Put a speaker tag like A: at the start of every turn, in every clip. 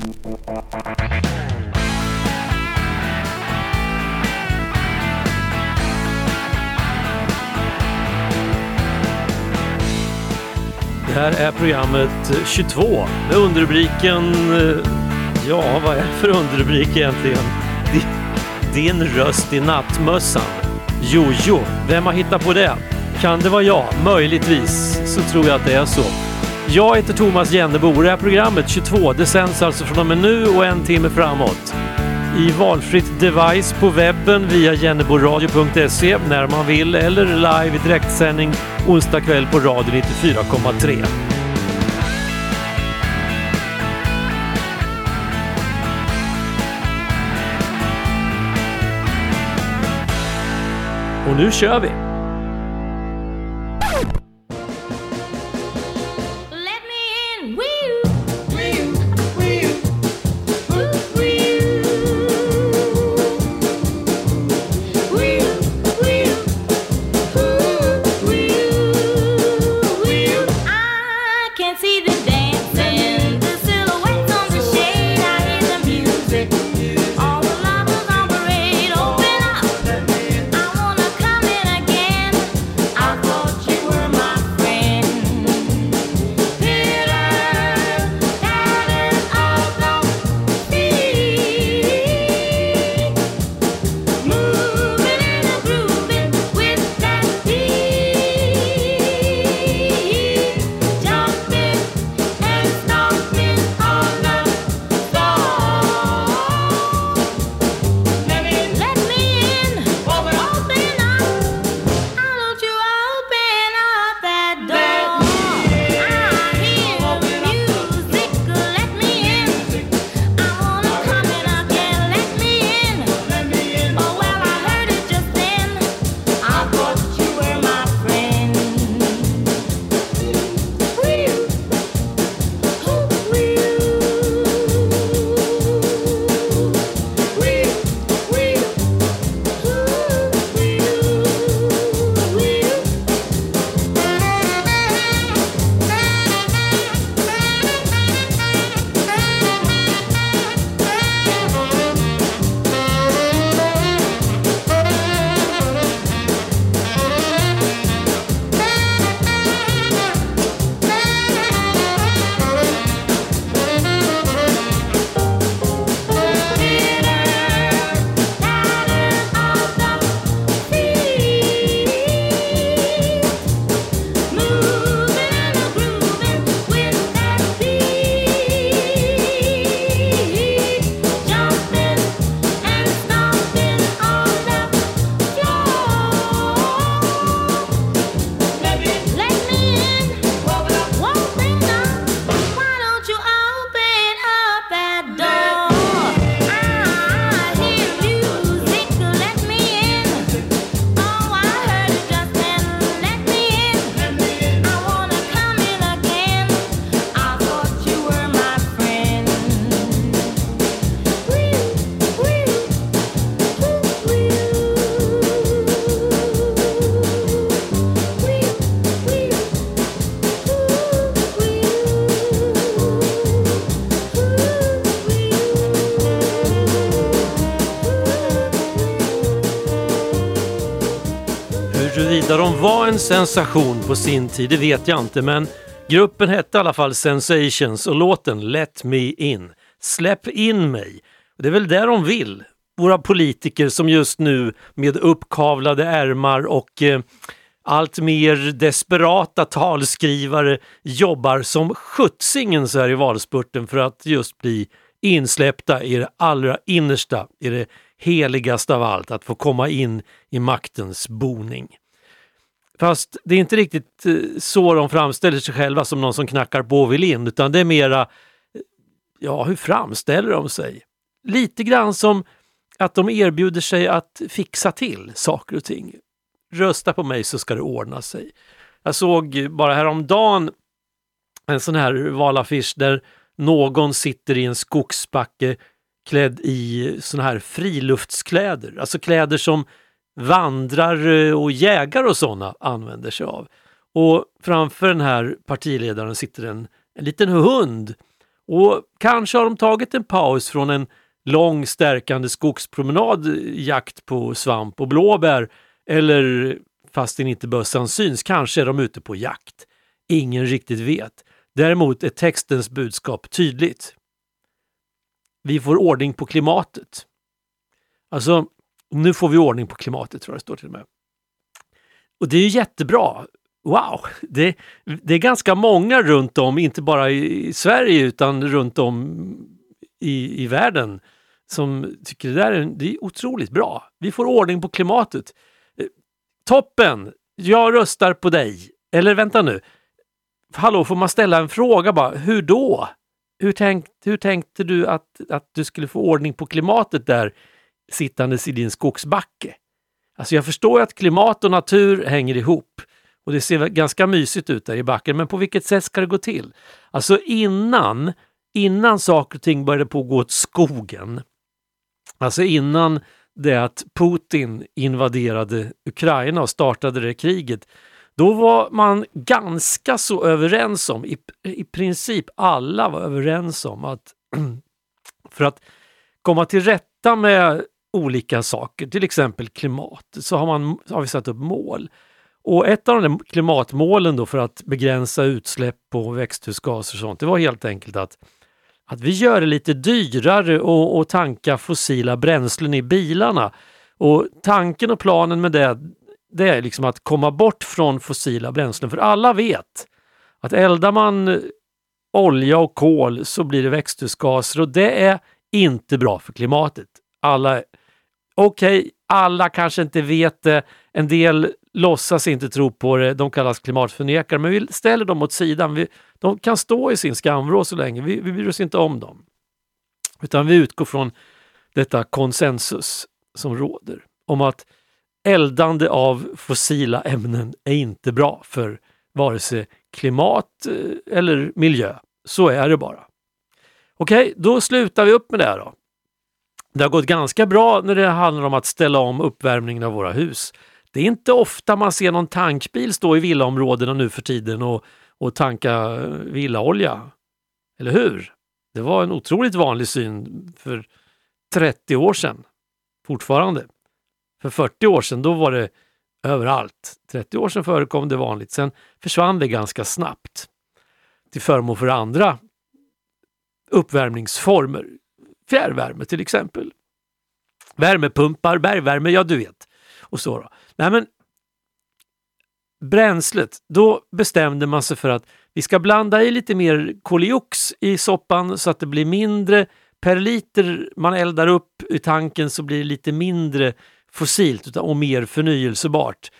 A: Det här är programmet 22 med underrubriken... Eh, ja, vad är det för underrubrik egentligen? Din röst i nattmössan. Jojo, vem har hittat på det? Kan det vara jag? Möjligtvis så tror jag att det är så. Jag heter Thomas Jennebo och det här programmet 22 det sänds alltså från och med nu och en timme framåt. I valfritt device på webben via jenneboradio.se när man vill eller live i direktsändning onsdag kväll på radio 94,3. Och nu kör vi! Huruvida de var en sensation på sin tid, det vet jag inte, men gruppen hette i alla fall Sensations och låten Let Me In. Släpp in mig. Det är väl det de vill, våra politiker som just nu med uppkavlade ärmar och eh, allt mer desperata talskrivare jobbar som skjutsingen så här i valspurten för att just bli insläppta i det allra innersta, i det heligaste av allt, att få komma in i maktens boning. Fast det är inte riktigt eh, så de framställer sig själva som någon som knackar på och vill in, utan det är mera, eh, ja hur framställer de sig? Lite grann som att de erbjuder sig att fixa till saker och ting. Rösta på mig så ska det ordna sig. Jag såg bara häromdagen en sån här valaffisch där någon sitter i en skogsbacke klädd i såna här friluftskläder, alltså kläder som vandrare eh, och jägare och sådana använder sig av. Och framför den här partiledaren sitter en, en liten hund
B: Och kanske har de tagit en paus från en lång stärkande skogspromenad, eh, jakt på svamp och blåbär eller fastän inte bössan syns, kanske är de ute på jakt. Ingen riktigt vet. Däremot är textens budskap tydligt. Vi får ordning på klimatet. Alltså, nu får vi ordning på klimatet tror jag det står till och med. Och det är ju jättebra. Wow! Det, det är ganska många runt om, inte bara i Sverige utan runt om i, i världen som tycker det där är, det är otroligt bra. Vi får ordning på klimatet. Toppen! Jag röstar på dig. Eller vänta nu. Hallå, får man ställa en fråga bara? Hur då? Hur, tänkt, hur tänkte du att, att du skulle få ordning på klimatet där sittandes i din skogsbacke? Alltså jag förstår att klimat och natur hänger ihop och det ser ganska mysigt ut där i backen, men på vilket sätt ska det gå till? Alltså innan, innan saker och ting började på att gå åt skogen, alltså innan det att Putin invaderade Ukraina och startade det kriget, då var man ganska så överens om, i, i princip alla var överens om att för att komma till rätta med olika saker, till exempel klimat, så har, man, har vi satt upp mål. Och ett av de klimatmålen då för att begränsa utsläpp och växthusgaser och sånt, det var helt enkelt att, att vi gör det lite dyrare att att tanka fossila bränslen i bilarna. Och tanken och planen med det, det är liksom att komma bort från fossila bränslen. För alla vet att eldar man olja och kol så blir det växthusgaser och det är inte bra för klimatet. Alla Okej, okay, alla kanske inte vet det. En del låtsas inte tro på det. De kallas klimatförnekare, men vi ställer dem åt sidan. Vi, de kan stå i sin skamvrå så länge. Vi, vi bryr oss inte om dem. Utan vi utgår från detta konsensus som råder om att eldande av fossila ämnen är inte bra för vare sig klimat eh, eller miljö. Så är det bara. Okej, okay, då slutar vi upp med det här då. Det har gått ganska bra när det handlar om att ställa om uppvärmningen av våra hus. Det är inte ofta man ser någon tankbil stå i villaområdena nu för tiden och, och tanka eh, villaolja. Eller hur? Det var en otroligt vanlig syn för 30 år sedan. Fortfarande. För 40 år sedan då var det överallt. 30 år sedan förekom det vanligt. Sen försvann det ganska snabbt till förmån för andra uppvärmningsformer. Fjärrvärme till exempel. Värmepumpar, bergvärme, ja du vet. Och så då. Nej, men Bränslet, då bestämde man sig för att vi ska blanda i lite mer koliox i soppan så att det blir mindre per liter man eldar upp i tanken så blir det lite mindre fossilt och mer förnyelsebart.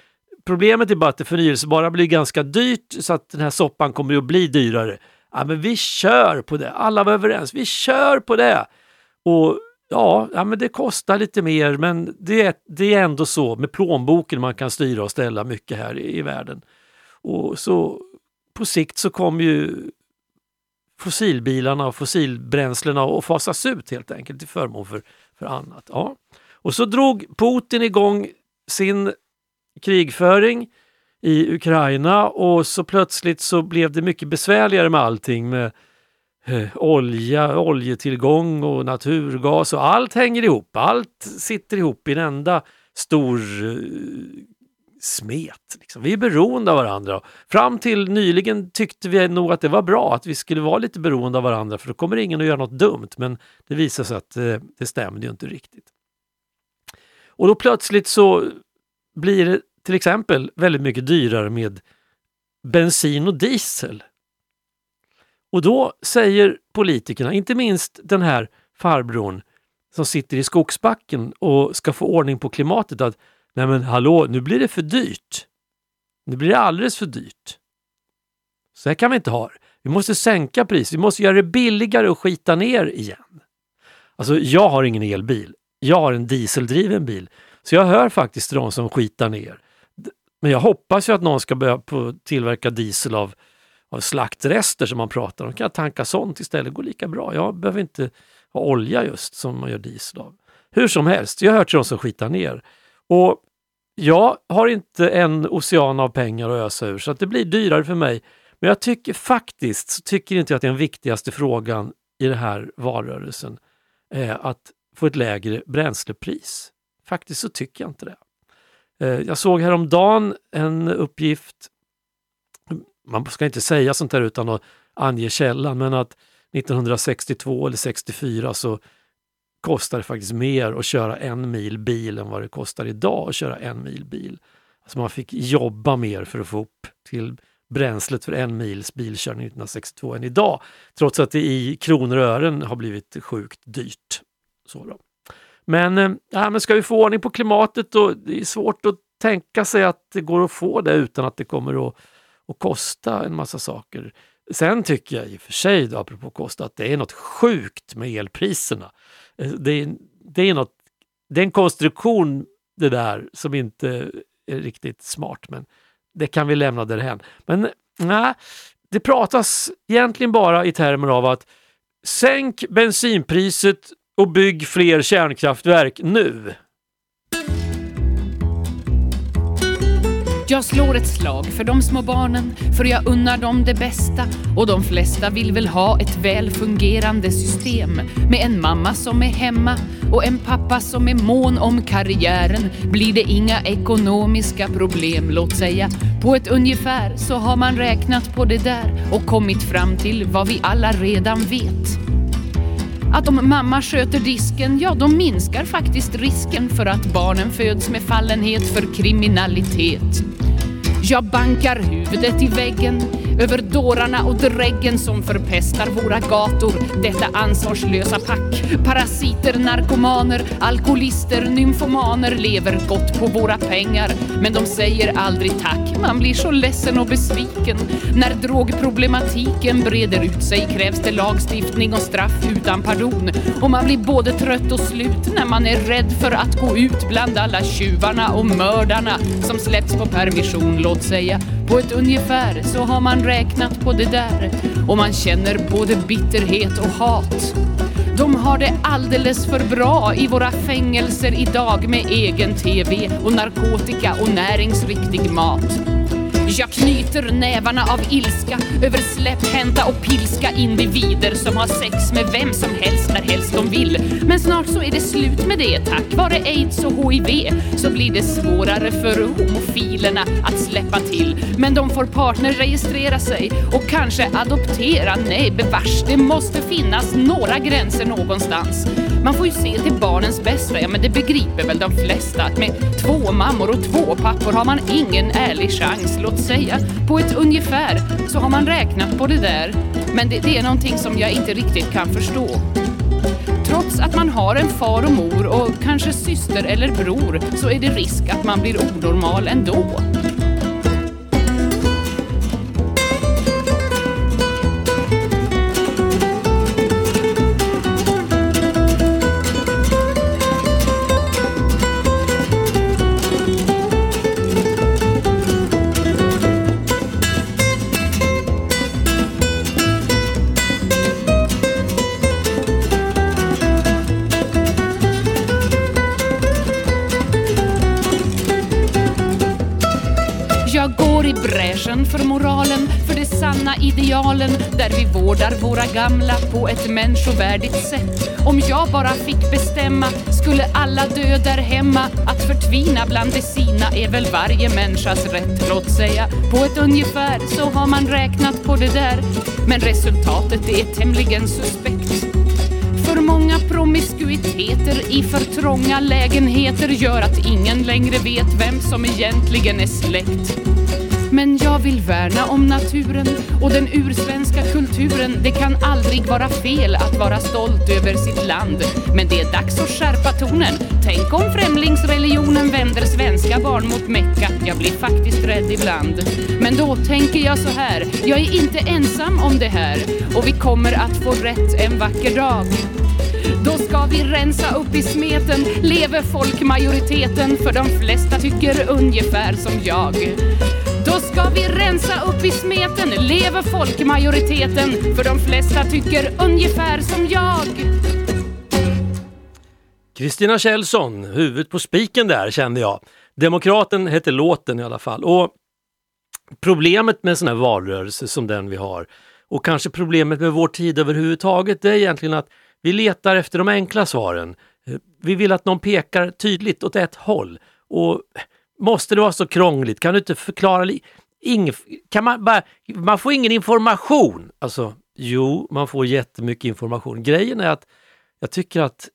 B: Problemet är bara att det förnyelsebara blir ganska dyrt så att den här soppan kommer att bli dyrare. Ja, men vi kör på det. Alla var överens. Vi kör på det. Och ja, ja men det kostar lite mer men det, det är ändå så med plånboken man kan styra och ställa mycket här i, i världen. Och så på sikt så kommer ju fossilbilarna och fossilbränslena att fasas ut helt enkelt till förmån för, för annat. Ja. Och så drog Putin igång sin krigföring i Ukraina och så plötsligt så blev det mycket besvärligare med allting med eh, Eh, olja, oljetillgång och naturgas och allt hänger ihop. Allt sitter ihop i en enda stor eh, smet. Liksom. Vi är beroende av varandra. Fram till nyligen tyckte vi nog att det var bra att vi skulle vara lite beroende av varandra för då kommer ingen att göra något dumt. Men det visar sig att eh, det stämde ju inte riktigt. Och då plötsligt så blir det till exempel väldigt mycket dyrare med bensin och diesel. Och då säger politikerna, inte minst den här farbrorn som sitter i skogsbacken och ska få ordning på klimatet att nej men hallå, nu blir det för dyrt. Nu blir det alldeles för dyrt. Så här kan vi inte ha det. Vi måste sänka priset, vi måste göra det billigare att skita ner igen. Alltså jag har ingen elbil, jag har en dieseldriven bil. Så jag hör faktiskt till de som skitar ner. Men jag hoppas ju att någon ska börja tillverka diesel av, av slaktrester som man pratar om. Kan jag tanka sånt istället? Det går lika bra. Jag behöver inte ha olja just som man gör diesel av. Hur som helst, jag hör till de som skitar ner. Och jag har inte en ocean av pengar att ösa ur så att det blir dyrare för mig. Men jag tycker faktiskt, så tycker inte jag att det är den viktigaste frågan i den här valrörelsen är att få ett lägre bränslepris. Faktiskt så tycker jag inte det. Eh, Jag såg häromdagen en uppgift, man ska inte säga sånt här utan att ange källan, men att 1962 eller 64 så kostar det faktiskt mer att köra en mil bil än vad det kostar idag att köra en mil bil. Alltså man fick jobba mer för att få upp till bränslet för en mils bilkörning 1962 än idag. Trots att det i kronor och ören har blivit sjukt dyrt. Så då. Men, äh, men ska vi få ordning på klimatet och det är svårt att tänka sig att det går att få det utan att det kommer att, och kosta en massa saker. Sen tycker jag i och för sig, då, apropå kosta, att det är något sjukt med elpriserna. Eh, det är, det är, något, det är en konstruktion det där som inte är riktigt smart, men det kan vi lämna därhän. Men nej, det pratas egentligen bara i termer av att sänk bensinpriset och bygg fler kärnkraftverk nu.
C: Jag slår ett slag för de små barnen, för jag unnar dem det bästa. Och de flesta vill väl ha ett väl fungerande system. Med en mamma som är hemma och en pappa som är mån om karriären blir det inga ekonomiska problem, låt säga. På ett ungefär så har man räknat på det där och kommit fram till vad vi alla redan vet. Att om mamma sköter disken, ja då minskar faktiskt risken för att barnen föds med fallenhet för kriminalitet. Jag bankar huvudet i väggen över dårarna och dräggen som förpestar våra gator. Detta ansvarslösa pack. Parasiter, narkomaner, alkoholister, nymfomaner lever gott på våra pengar. Men de säger aldrig tack. Man blir så ledsen och besviken. När drogproblematiken breder ut sig krävs det lagstiftning och straff utan pardon. Och man blir både trött och slut när man är rädd för att gå ut bland alla tjuvarna och mördarna som släpps på permission, låt säga. På ett ungefär så har man räknat på det där och man känner både bitterhet och hat. De har det alldeles för bra i våra fängelser idag med egen TV och narkotika och näringsriktig mat. Jag knyter nävarna av ilska över släpphänta och pilska individer som har sex med vem som helst när helst de vill. Men snart så är det slut med det. Tack vare aids och hiv så blir det svårare för homofilerna att släppa till. Men de får partner registrera sig och kanske adoptera. Nej, bevars, det måste finnas några gränser någonstans. Man får ju se till barnens bästa, ja men det begriper väl de flesta att med två mammor och två pappor har man ingen ärlig chans, låt säga. På ett ungefär så har man räknat på det där. Men det, det är någonting som jag inte riktigt kan förstå. Trots att man har en far och mor och kanske syster eller bror så är det risk att man blir onormal ändå. Marschen för moralen, för de sanna idealen där vi vårdar våra gamla på ett människovärdigt sätt. Om jag bara fick bestämma skulle alla dö där hemma. Att förtvina bland de sina är väl varje människas rätt, låt säga. På ett ungefär så har man räknat på det där. Men resultatet är tämligen suspekt. För många promiskuiteter i för trånga lägenheter gör att ingen längre vet vem som egentligen är släkt. Men jag vill värna om naturen och den ursvenska kulturen. Det kan aldrig vara fel att vara stolt över sitt land. Men det är dags att skärpa tonen. Tänk om främlingsreligionen vänder svenska barn mot Mecka. Jag blir faktiskt rädd ibland. Men då tänker jag så här. Jag är inte ensam om det här. Och vi kommer att få rätt en vacker dag. Då ska vi rensa upp i smeten, lever folkmajoriteten för de flesta tycker ungefär som jag. Ska vi rensa upp i smeten, lever folkmajoriteten för de flesta tycker ungefär som jag.
B: Kristina Kjellson, huvudet på spiken där kände jag. Demokraten hette låten i alla fall. Och Problemet med en sån här valrörelse som den vi har Och kanske problemet med vår tid överhuvudtaget det är egentligen att vi letar efter de enkla svaren. Eh, vi vill att någon pekar tydligt åt ett håll. Och måste det vara så krångligt? Kan du inte förklara? li- kan man, bara, man får ingen information. Alltså, jo, man får jättemycket information. Grejen är att jag tycker att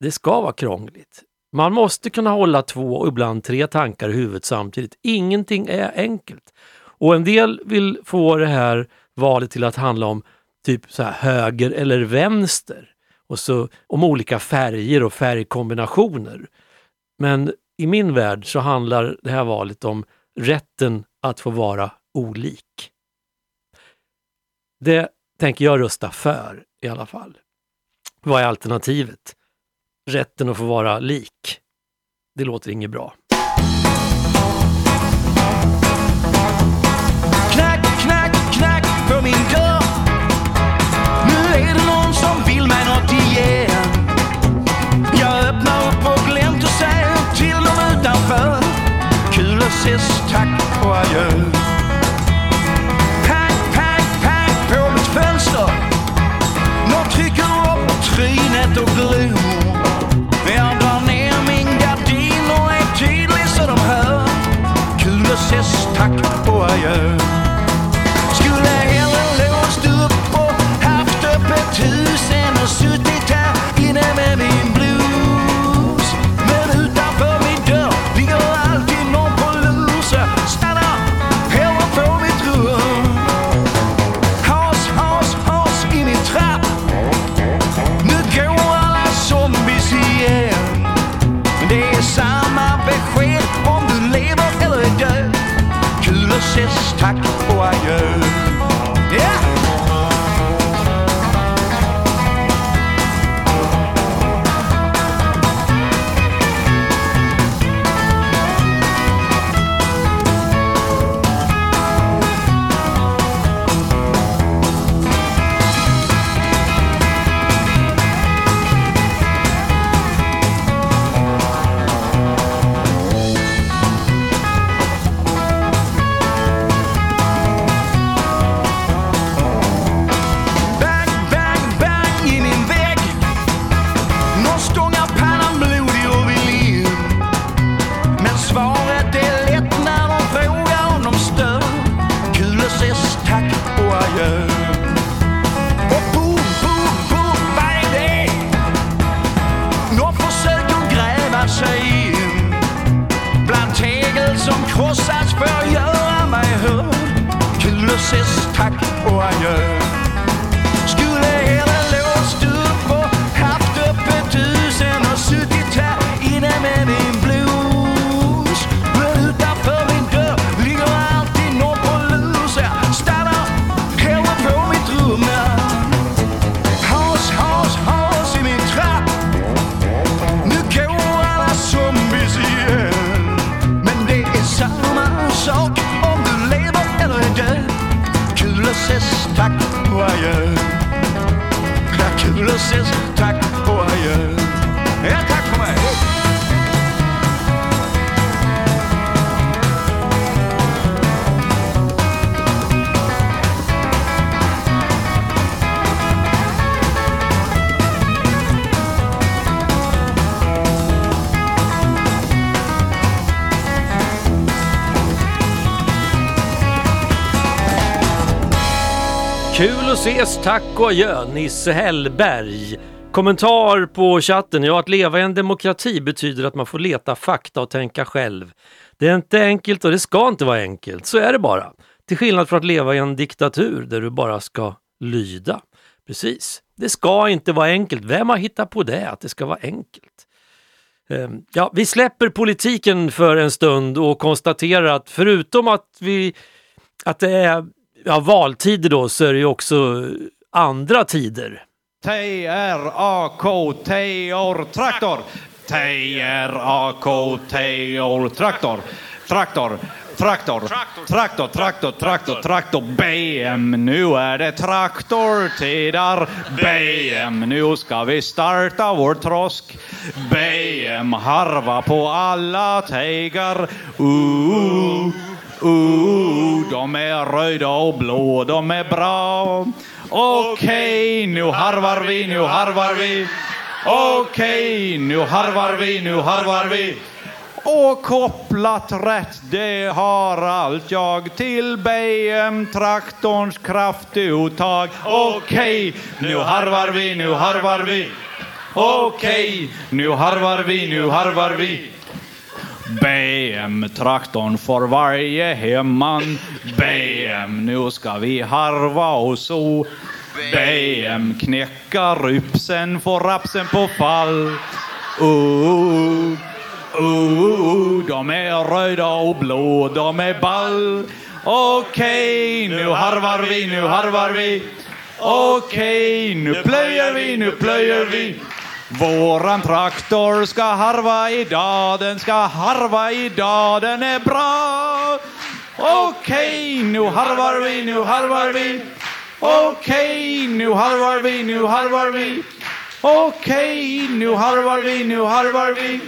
B: det ska vara krångligt. Man måste kunna hålla två och ibland tre tankar i huvudet samtidigt. Ingenting är enkelt. Och en del vill få det här valet till att handla om typ så här höger eller vänster. Och så om olika färger och färgkombinationer. Men i min värld så handlar det här valet om rätten att få vara olik. Det tänker jag rösta för i alla fall. Vad är alternativet? Rätten att få vara lik. Det låter inget bra.
D: Ses, tack och adjö. Pack, pack, pack på mitt fönster. Någon trycker upp trynet och glor. Jag drar ner min gardin och är tydlig så de hör. Kul att ses, tack och adjö. Skulle hellre låst upp och haft öppet hus än och suttit här att Kul att ses, tack och adjö,
B: Nisse Hellberg. Kommentar på chatten. Ja, att leva i en demokrati betyder att man får leta fakta och tänka själv. Det är inte enkelt och det ska inte vara enkelt, så är det bara. Till skillnad från att leva i en diktatur där du bara ska lyda. Precis. Det ska inte vara enkelt. Vem har hittat på det, att det ska vara enkelt? Ehm, ja, vi släpper politiken för en stund och konstaterar att förutom att, vi, att det är ja, valtider då så är det ju också andra tider.
E: T-R-A-K-T-O-R traktor. T-R-A-K-T-O-R traktor. Traktor. Traktor, traktor, traktor, traktor, traktor, BM. Nu är det traktortider. BM, nu ska vi starta vår trosk. BM, harva på alla tegar. Ooh, Ooh, de är röda och blå, de är bra. Okej, nu harvar vi, nu harvar vi. Okej, nu harvar vi, nu harvar vi. Och kopplat rätt, det har allt jag till BM-traktorns kraftuttag. Okej, nu harvar vi, nu harvar vi. Okej, nu harvar vi, nu harvar vi. BM-traktorn för varje hemman. BM, nu ska vi harva och så. BM, knäcka rypsen, få rapsen på fall. Oh, oh, oh, de är röda och blå, de är ball. Okej, nu harvar vi, nu harvar vi. Okej, nu plöjer vi, nu plöjer vi. Våran traktor ska harva idag, den ska harva idag, den är bra. Okej, nu harvar vi, nu harvar vi. Okej, nu harvar vi, nu harvar vi. Okej, nu harvar vi, nu harvar vi.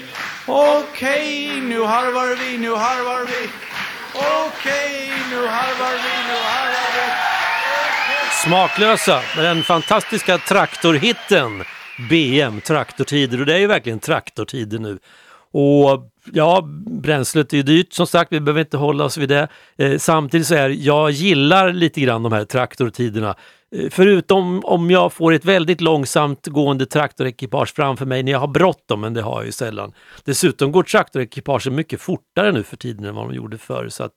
E: Okej, nu harvar vi, nu harvar vi. Okej, nu harvar vi, nu harvar vi.
B: Smaklösa med den fantastiska traktorhitten BM Traktortider och det är ju verkligen traktortider nu. Och ja, bränslet är ju dyrt som sagt, vi behöver inte hålla oss vid det. Eh, samtidigt så är jag gillar lite grann de här traktortiderna. Eh, förutom om jag får ett väldigt långsamt gående traktorekipage framför mig när jag har bråttom, men det har jag ju sällan. Dessutom går traktorekipagen mycket fortare nu för tiden än vad de gjorde förr. Så att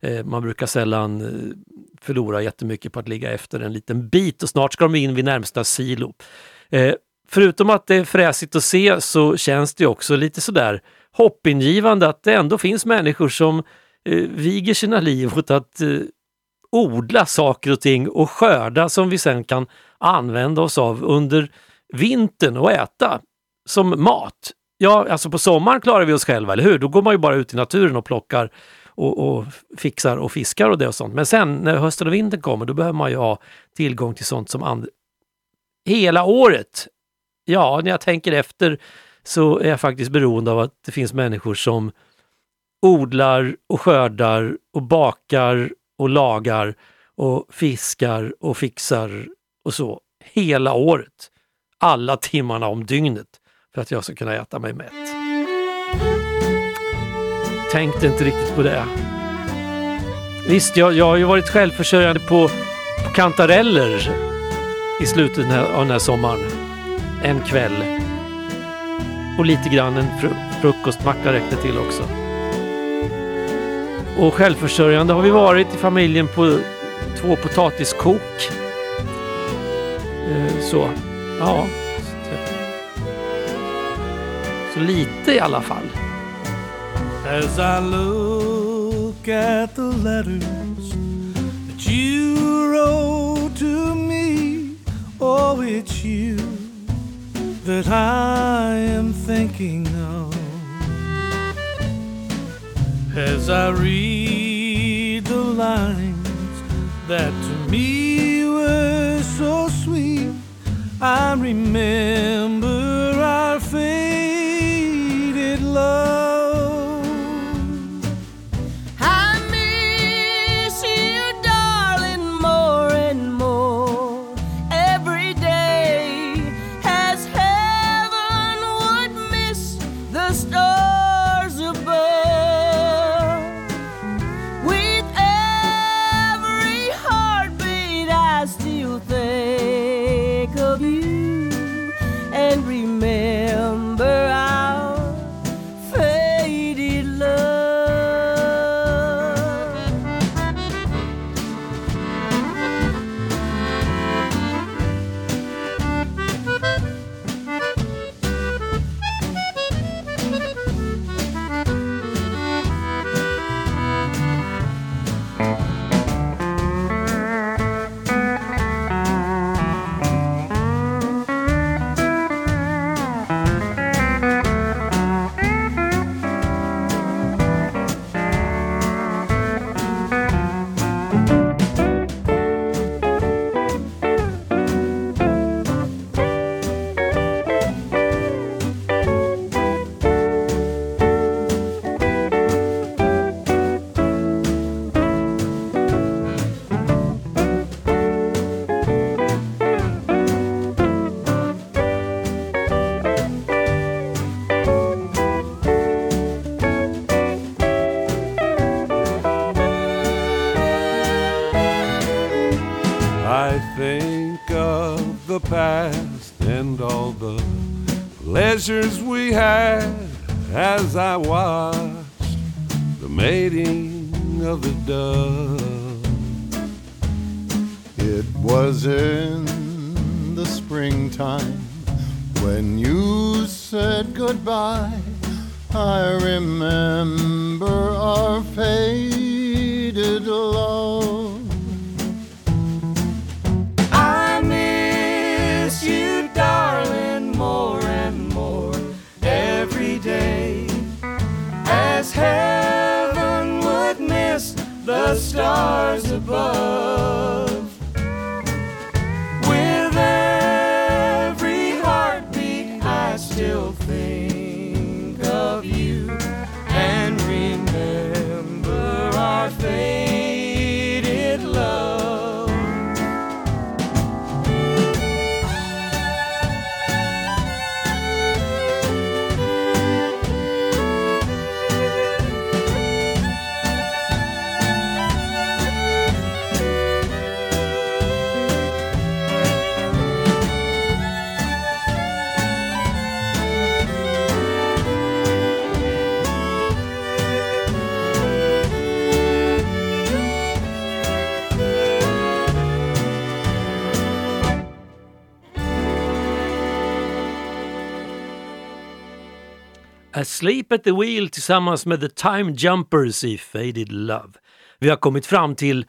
B: eh, man brukar sällan eh, förlora jättemycket på att ligga efter en liten bit och snart ska de in vid närmsta silo. Eh, Förutom att det är fräsigt att se så känns det också lite sådär hoppingivande att det ändå finns människor som eh, viger sina liv åt att eh, odla saker och ting och skörda som vi sen kan använda oss av under vintern och äta som mat. Ja, alltså på sommaren klarar vi oss själva, eller hur? Då går man ju bara ut i naturen och plockar och, och fixar och fiskar och det och sånt. Men sen när hösten och vintern kommer, då behöver man ju ha tillgång till sånt som hela året. Ja, när jag tänker efter så är jag faktiskt beroende av att det finns människor som odlar och skördar och bakar och lagar och fiskar och fixar och så hela året. Alla timmarna om dygnet för att jag ska kunna äta mig mätt. Tänkte inte riktigt på det. Visst, jag, jag har ju varit självförsörjande på, på kantareller i slutet av den här sommaren. En kväll. Och lite grann en fru frukostmacka räckte till också. Och självförsörjande har vi varit i familjen på två potatiskok. Eh, Så, ja. Så lite i alla fall.
F: As I look at the letters that you wrote to me, oh, it's you that I am thinking of. As I read the lines that to me were so sweet, I remember our faded
B: Asleep at the Wheel tillsammans med The Time Jumpers i Faded Love. Vi har kommit fram till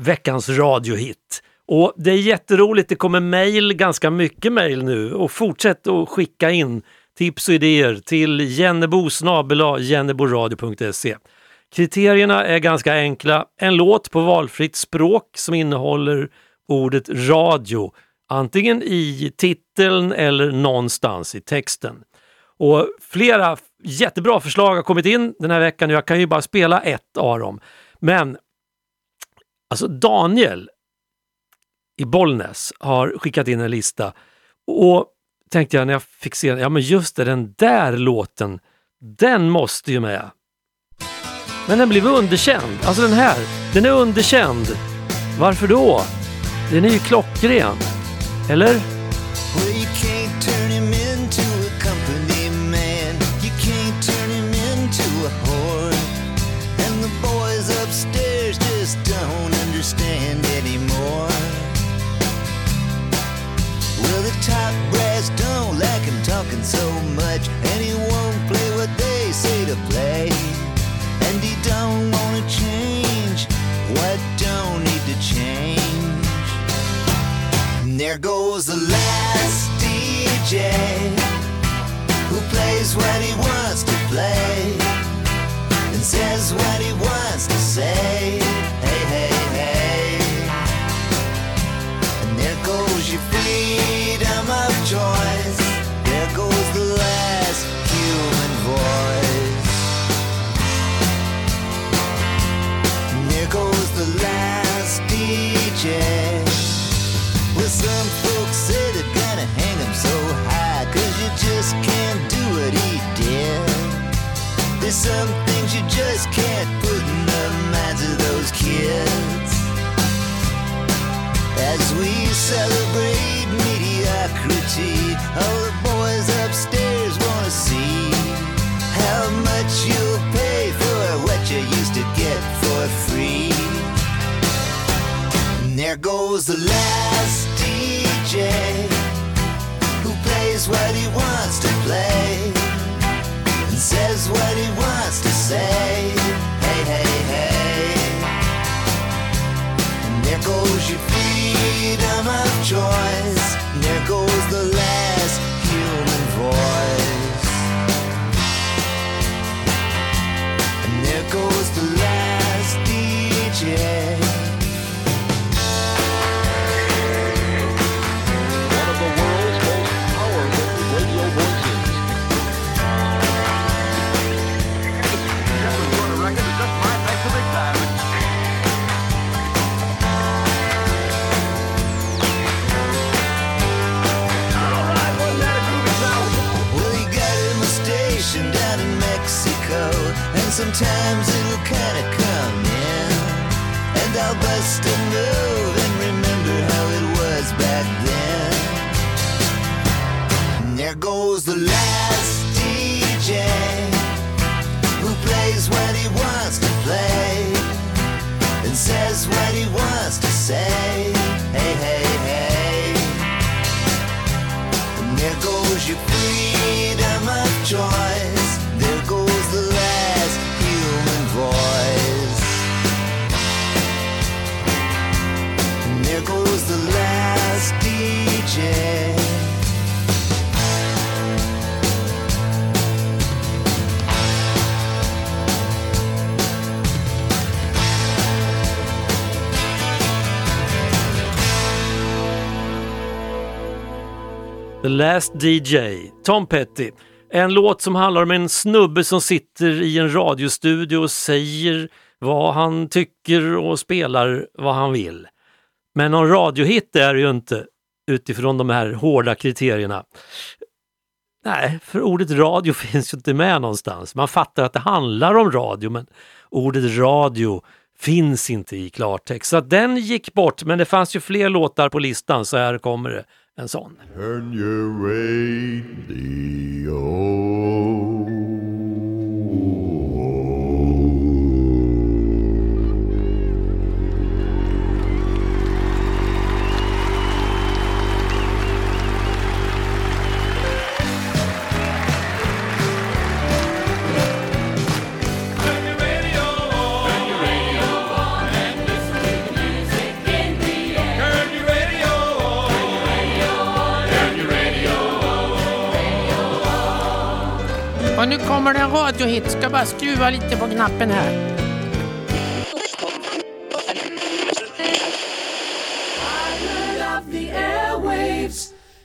B: veckans radiohit. Och det är jätteroligt, det kommer mejl, ganska mycket mejl nu och fortsätt att skicka in tips och idéer till jennebo.jenneboradio.se. Kriterierna är ganska enkla. En låt på valfritt språk som innehåller ordet radio, antingen i titeln eller någonstans i texten. Och flera jättebra förslag har kommit in den här veckan. Jag kan ju bara spela ett av dem. Men alltså Daniel i Bollnäs har skickat in en lista och tänkte jag när jag fick se den, ja men just det, den där låten, den måste ju med. Men den blev underkänd. Alltså den här, den är underkänd. Varför då? Den är ju klockren. Eller?
G: And he don't wanna change what don't need to change. And there goes the last DJ who plays what he wants to play and says what he wants to say. There's some things you just can't put in the minds of those kids. As we celebrate mediocrity, all the boys upstairs wanna see how much you'll pay for what you used to get for free. And there goes the last DJ who plays what he wants to play says what he wants to say. Hey, hey, hey. And there goes your freedom of choice. There goes the sometimes it'll kinda come in. And I'll bust a move
H: Last DJ,
B: Tom Petty. En låt som handlar om en snubbe som sitter i en radiostudio och säger vad han tycker och spelar vad han vill. Men någon radiohit är det ju inte utifrån de här hårda kriterierna. Nej, för ordet radio finns ju inte med någonstans. Man fattar att det handlar om radio, men ordet radio finns inte i klartext. Så den gick bort, men det fanns ju fler låtar på listan, så här kommer det en sån.
I: Nu kommer det en radiohit. Ska bara skruva lite på knappen här.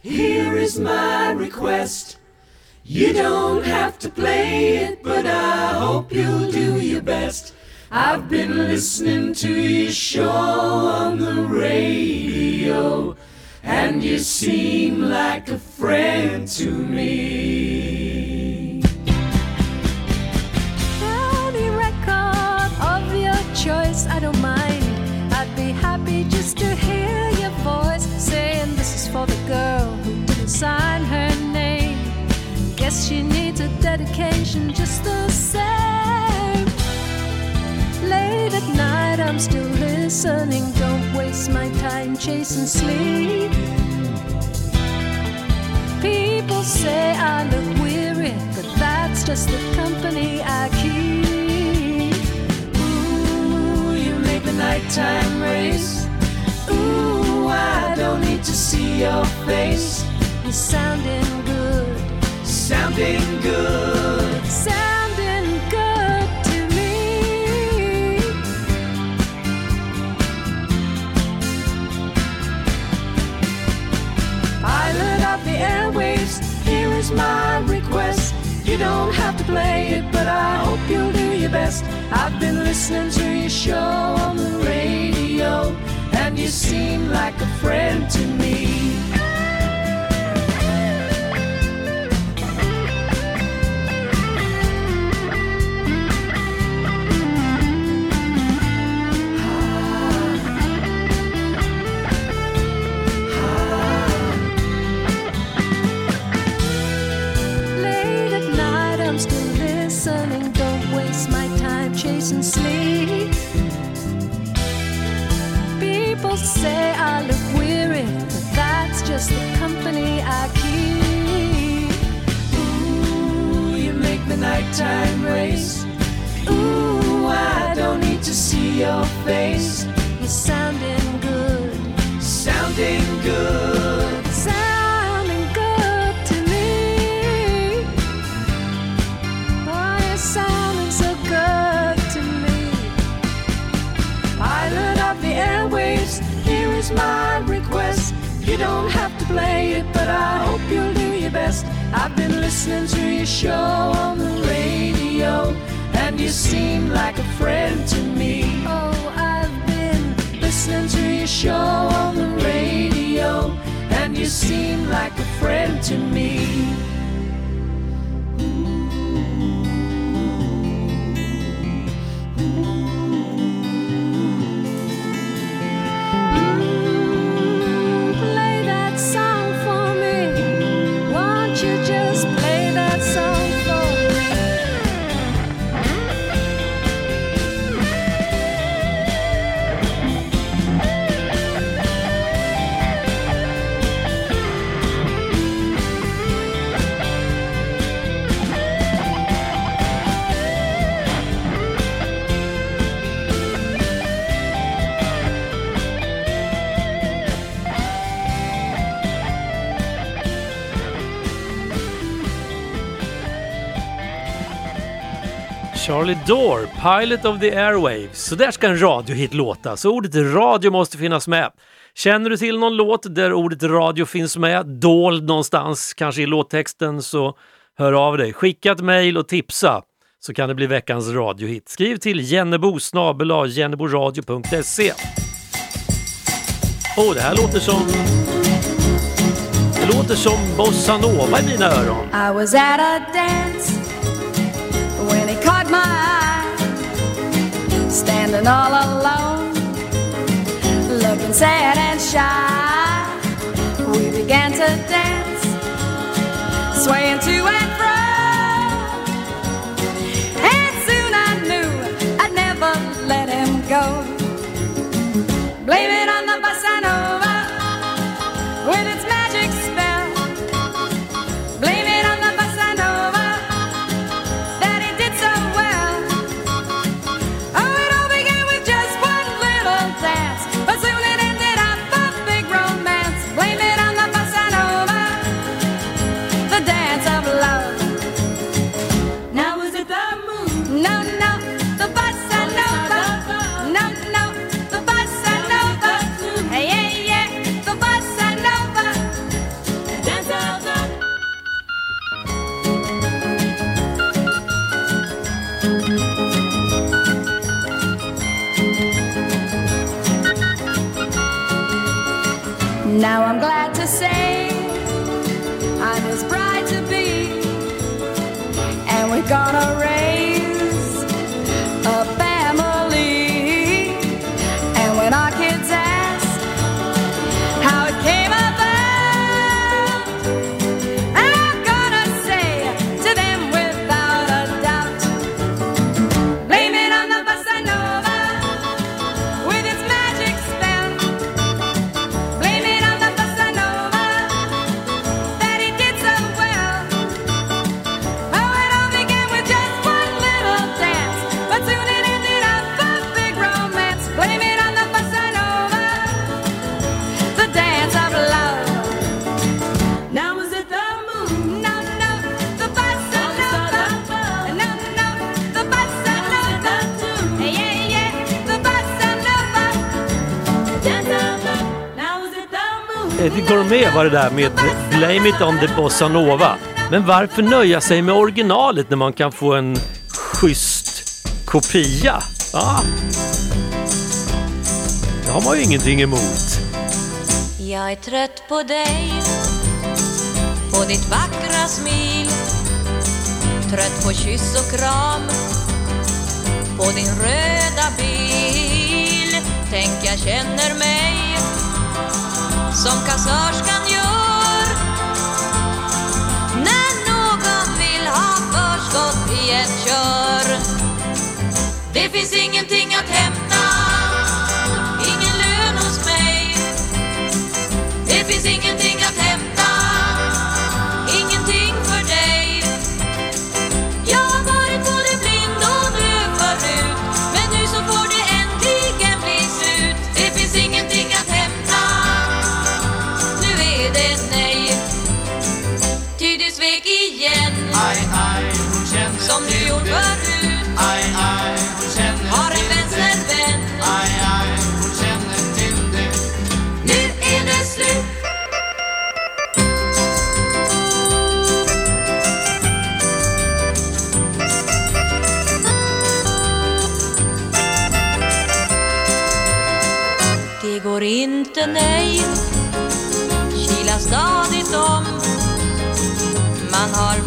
J: here is my request. You don't have to play it, but I hope you'll do your best. I've been listening to your show on the radio, and you seem like a friend to me.
K: Choice, I don't mind. I'd be happy just to hear your voice saying this is for the girl who didn't sign her name. Guess she needs a dedication just the same. Late at night, I'm still listening. Don't waste my time chasing sleep. People say I look weary, but that's just the company I keep.
J: Nighttime race. Ooh, I don't need to see your face.
K: You're sounding good,
J: Sounding good.
K: sounding good to me.
J: Pilot of the airwaves, here is my. You don't have to play it, but I hope you'll do your best. I've been listening to your show on the radio, and you seem like a friend to me.
B: Charlie Dore, Pilot of the Airwaves. Så där ska en radiohit låta, så ordet radio måste finnas med. Känner du till någon låt där ordet radio finns med, dold någonstans, kanske i låttexten, så hör av dig. Skicka ett mejl och tipsa så kan det bli veckans radiohit. Skriv till jennebo jenneboradio.se. Åh, det här låter som... Det låter som bossa nova i mina öron.
L: I was at a dance caught my eye, standing all alone, looking sad and shy. We began to dance, swaying to and fro, and soon I knew I'd never let him go. Now I'm glad
B: det där med Blame it on the bossa nova. Men varför nöja sig med originalet när man kan få en schysst kopia? Ja. Det har man ju ingenting emot.
M: Jag är trött på dig På ditt vackra smil Trött på kyss och kram På din röda bil Tänk jag känner mig Som kassörskan ingenting att hämta.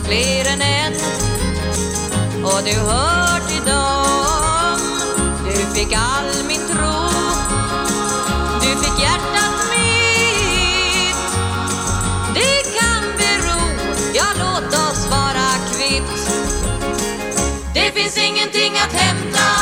M: Fler än en. Och du hör till dem. Du fick all min tro. Du fick hjärtat mitt. Det kan bero. Ja, låt oss vara kvitt. Det finns ingenting att hämta.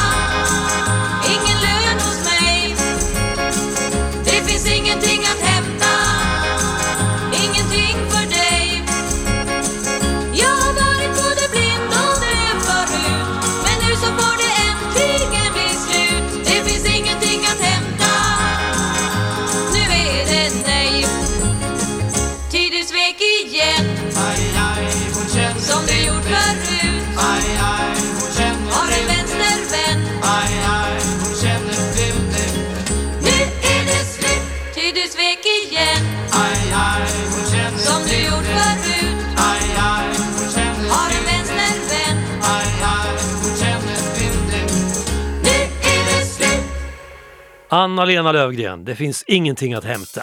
B: Anna-Lena Lövgren, det finns ingenting att hämta.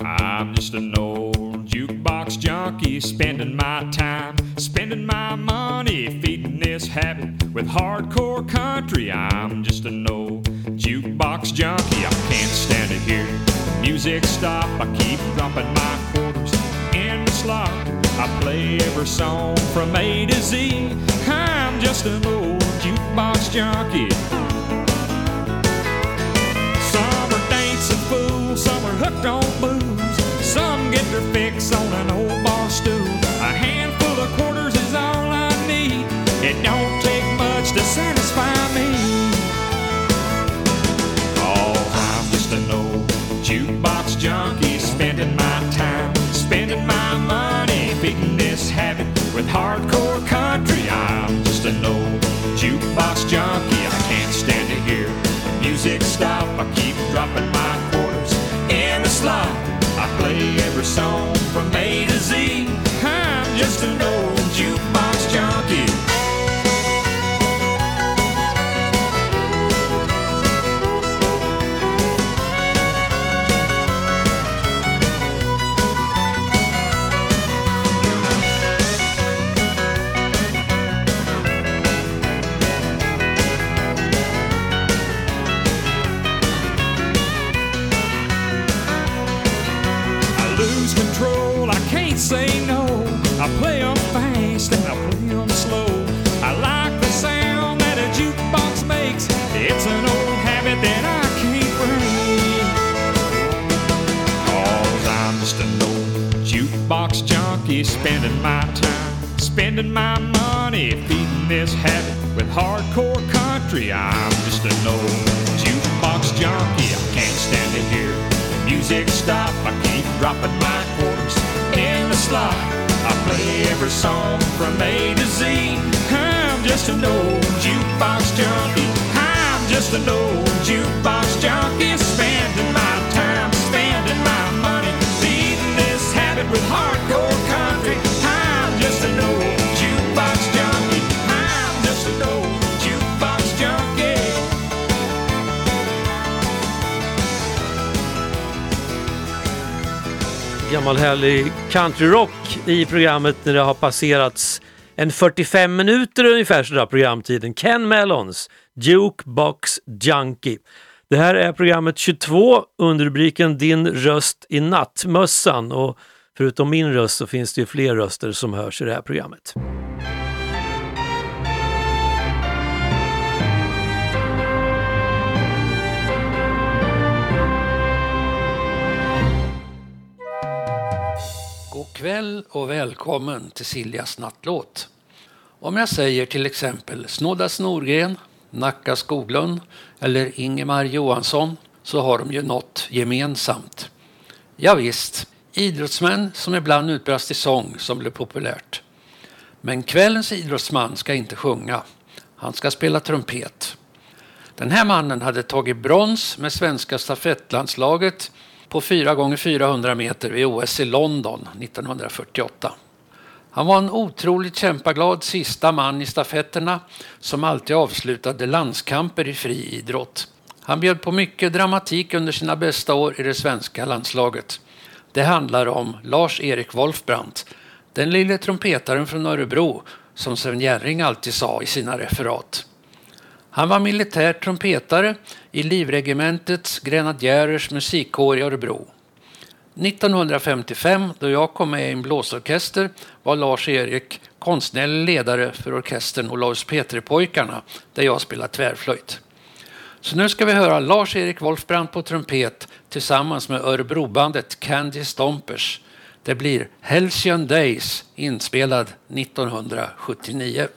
N: I'm just an old jukebox junkie, spending my time, spending my money, feeding this habit with hardcore country. I'm just an old jukebox junkie. I can't stand to hear music stop. I keep dropping my quarters in the slot. I play every song from A to Z. I'm just an old jukebox junkie. Some are hooked on booze. Some get their fix on an old song spending my time, spending my money, feeding this habit with hardcore country. I'm just an old jukebox junkie. I can't stand to hear the music stop. I keep dropping my quarters in the slot. I play every song from A to Z. I'm just an old jukebox junkie. I'm just an old jukebox junkie, spending my
B: Gammal härlig countryrock i programmet när det har passerats en 45 minuter ungefär sådär programtiden. Ken Mellons Jukebox Junkie. Det här är programmet 22 under rubriken Din röst i nattmössan och förutom min röst så finns det ju fler röster som hörs i det här programmet.
O: Kväll och välkommen till Siljas nattlåt. Om jag säger till exempel Snodda Snorgren, Nacka Skoglund eller Ingemar Johansson så har de ju något gemensamt. Ja, visst, idrottsmän som ibland utbrast i sång som blev populärt. Men kvällens idrottsman ska inte sjunga. Han ska spela trumpet. Den här mannen hade tagit brons med svenska stafettlandslaget på 4 gånger 400 meter vid OS i London 1948. Han var en otroligt kämpaglad sista man i stafetterna som alltid avslutade landskamper i friidrott. Han bjöd på mycket dramatik under sina bästa år i det svenska landslaget. Det handlar om Lars-Erik Wolfbrandt, den lille trumpetaren från Örebro som Sven Jerring alltid sa i sina referat. Han var militär trumpetare i Livregementets grenadjärers musikkår i Örebro. 1955, då jag kom med i en blåsorkester, var Lars-Erik konstnärlig ledare för orkestern Olaus Petri-pojkarna, där jag spelade tvärflöjt. Så nu ska vi höra Lars-Erik Wolfbrand på trumpet tillsammans med Örebrobandet Candy Stompers. Det blir Halcyon Days, inspelad 1979.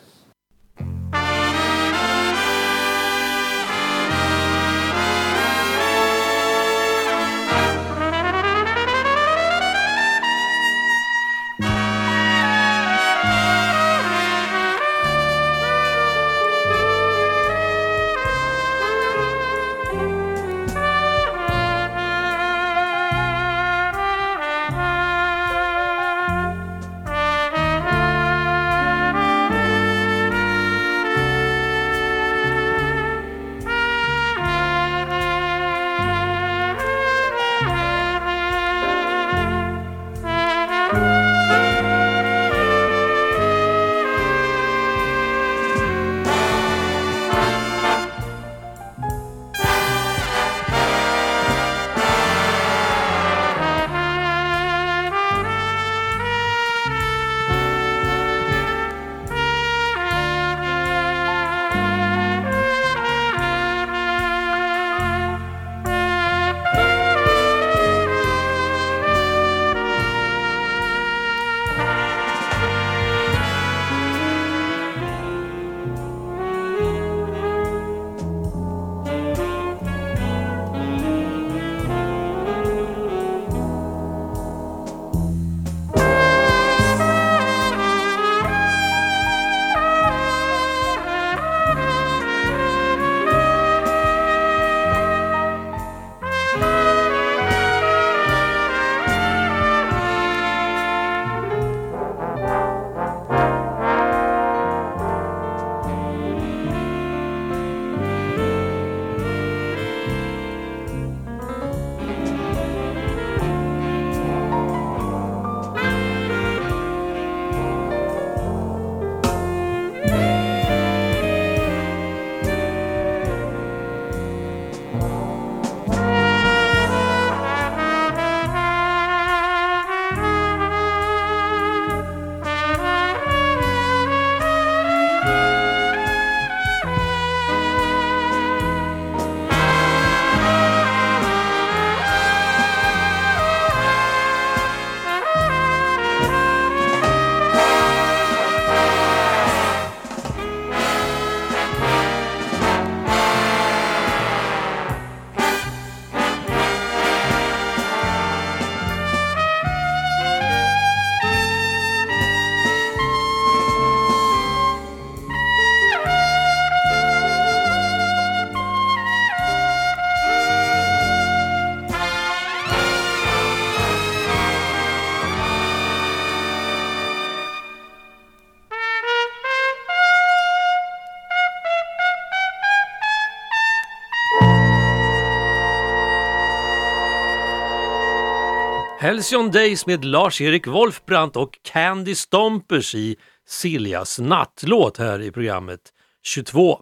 B: Halcyon Days med Lars-Erik Wolfbrandt och Candy Stompers i Siljas nattlåt här i programmet 22.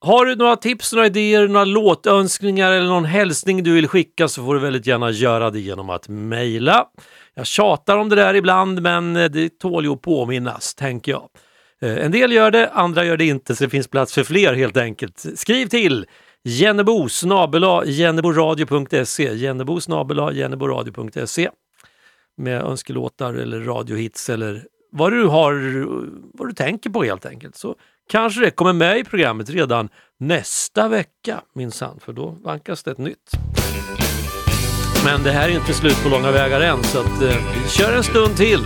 B: Har du några tips, några idéer, några låtönskningar eller någon hälsning du vill skicka så får du väldigt gärna göra det genom att mejla. Jag tjatar om det där ibland men eh, det tål ju att påminnas, tänker jag. Eh, en del gör det, andra gör det inte, så det finns plats för fler helt enkelt. Skriv till Jennebo snabela jenneboradio.se Jennebo snabela jenneboradio.se med önskelåtar eller radiohits eller vad du har, vad du tänker på helt enkelt. Så kanske det kommer med i programmet redan nästa vecka minsann, för då vankas det ett nytt. Men det här är inte slut på långa vägar än, så att, eh, vi kör en stund till.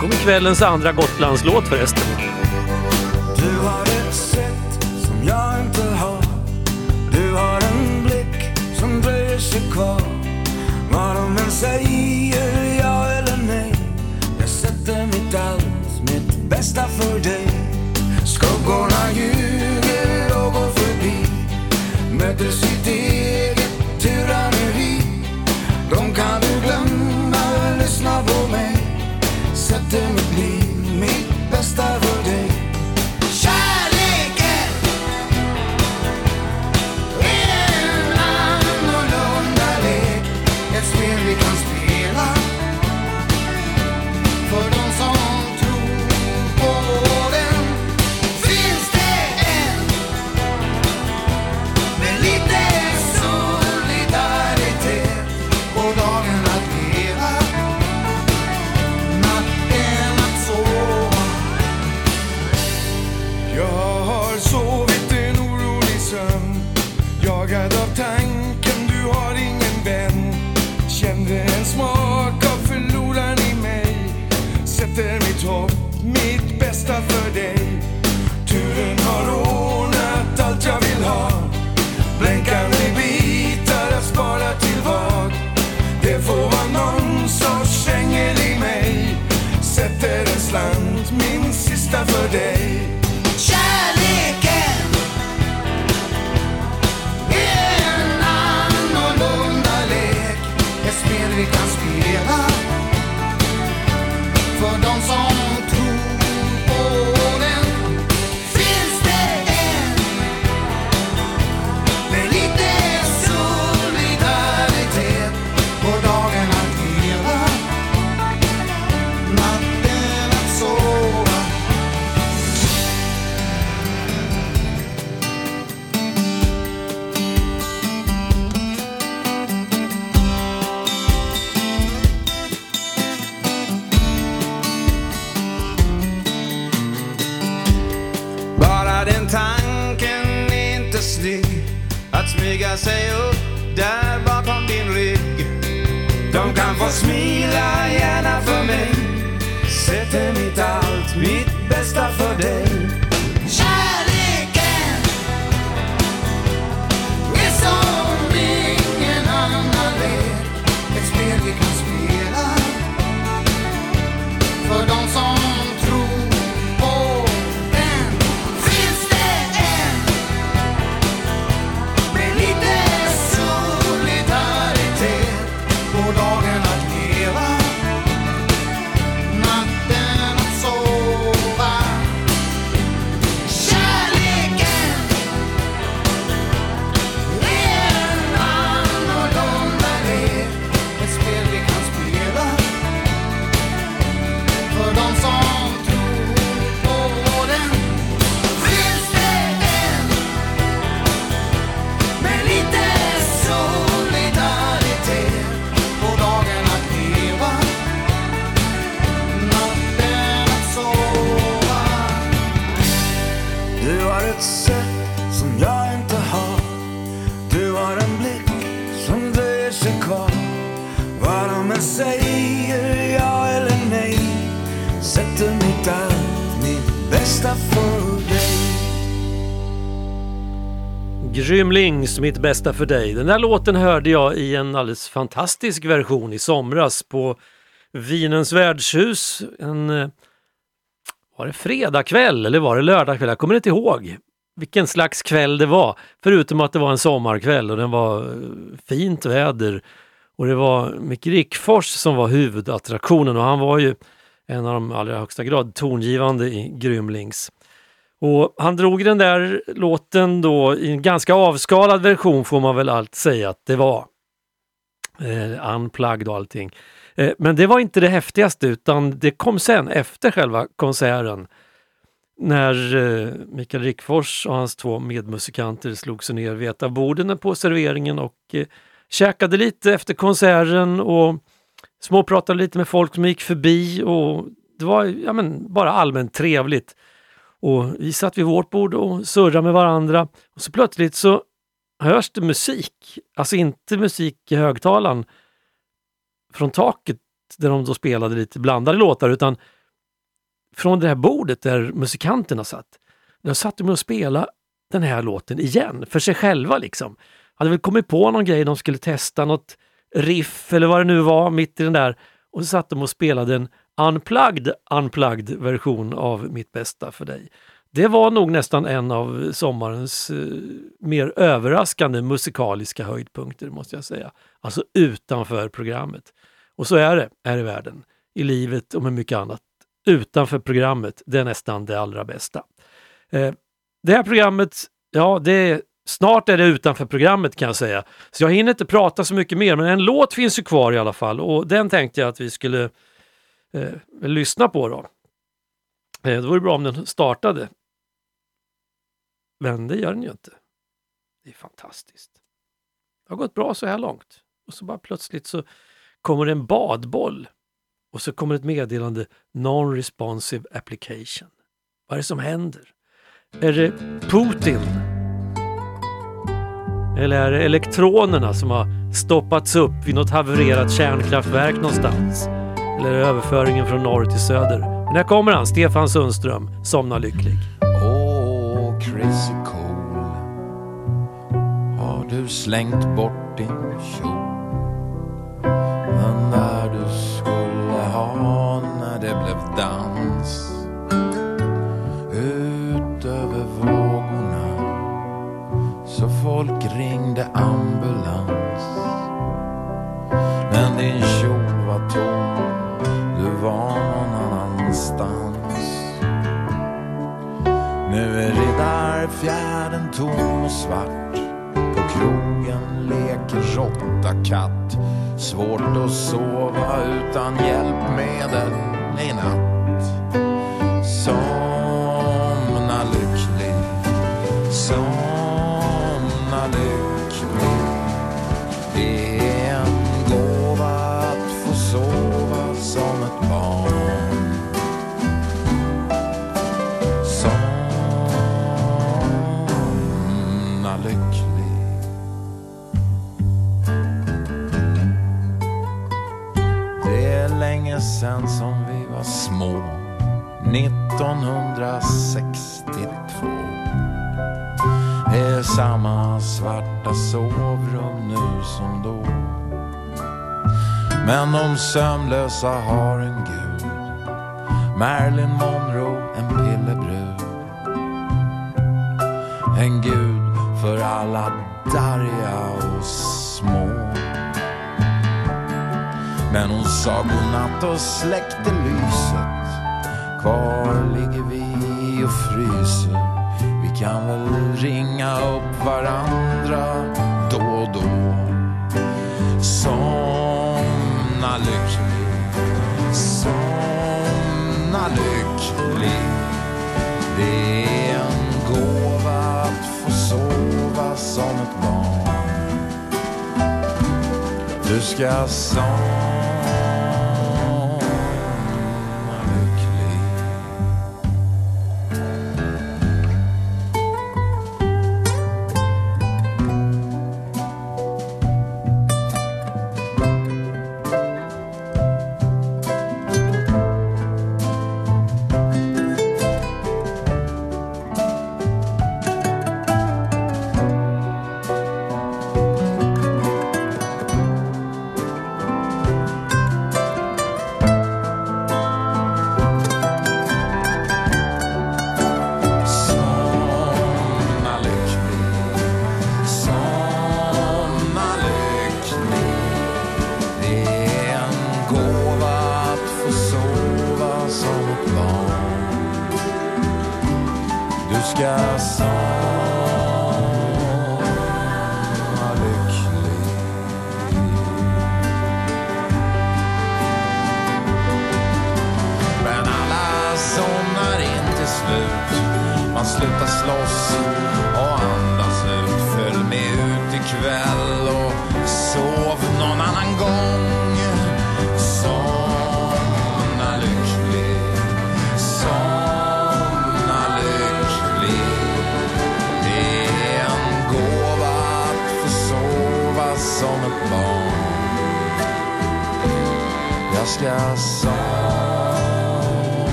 B: Kommer kvällens andra Gotlandslåt förresten.
D: Du har ett sätt som jag inte har. Du har en blick som dröjer sig kvar. Vad de än säger, ja eller nej. Jag sätter mitt allt, mitt bästa för dig. Skuggorna ljuger och går förbi. Möter sitt eget Sätter mitt liv, mitt bästa
B: Grymlings, mitt bästa för dig. Den där låten hörde jag i en alldeles fantastisk version i somras på Vinens värdshus. En, eh, var det fredagkväll eller var det lördagkväll? Jag kommer inte ihåg. vilken slags kväll det var. Förutom att det var en sommarkväll och det var eh, fint väder. Och det var Micke Rickfors som var huvudattraktionen och han var ju en av de allra högsta grad tongivande i Grymlings. Och han drog den där låten då i en ganska avskalad version får man väl allt säga att det var. Eh, unplugged och allting. Eh, men det var inte det häftigaste utan det kom sen efter själva konserten. När eh, Mikael Rickfors och hans två medmusikanter slog sig ner vid ett av borden på serveringen och eh, käkade lite efter konserten och småpratade lite med folk som gick förbi och det var ja, men, bara allmänt trevligt. Och vi satt vid vårt bord och surrade med varandra och så plötsligt så hörs det musik, alltså inte musik i högtalaren från taket där de då spelade lite blandade låtar utan från det här bordet där musikanterna satt. Där satt de och spelade den här låten igen för sig själva liksom. Hade väl kommit på någon grej, de skulle testa något riff eller vad det nu var mitt i den där och så satt de och spelade en unplugged, unplugged version av Mitt bästa för dig. Det var nog nästan en av sommarens eh, mer överraskande musikaliska höjdpunkter måste jag säga. Alltså utanför programmet. Och så är det här i världen, i livet och med mycket annat. Utanför programmet, det är nästan det allra bästa. Eh, det här programmet, ja det är, snart är det utanför programmet kan jag säga. Så jag hinner inte prata så mycket mer men en låt finns ju kvar i alla fall och den tänkte jag att vi skulle eh, lyssna på då. Eh, det vore bra om den startade. Men det gör den ju inte. Det är fantastiskt. Det har gått bra så här långt. Och så bara plötsligt så kommer en badboll och så kommer ett meddelande Non-responsive application. Vad är det som händer? Är det Putin? Eller är det elektronerna som har stoppats upp vid något havererat kärnkraftverk någonstans? Eller överföringen från norr till söder? Men här kommer han, Stefan Sundström, Somna lycklig.
G: Åh, crazy cool Har du slängt bort din kjol? Men när du skulle ha när det blev dans Ut över vågorna Så folk ringde ambulans Men din kjol nu är riddarfjärden tom och svart. På krogen leker råtta katt. Svårt att sova utan hjälpmedel i natt. Svarta sovrum nu som då. Men de sömnlösa har en gud. Marilyn Monroe, en pillebrud. En gud för alla darriga och små. Men hon sa godnatt och släckte Du ska somna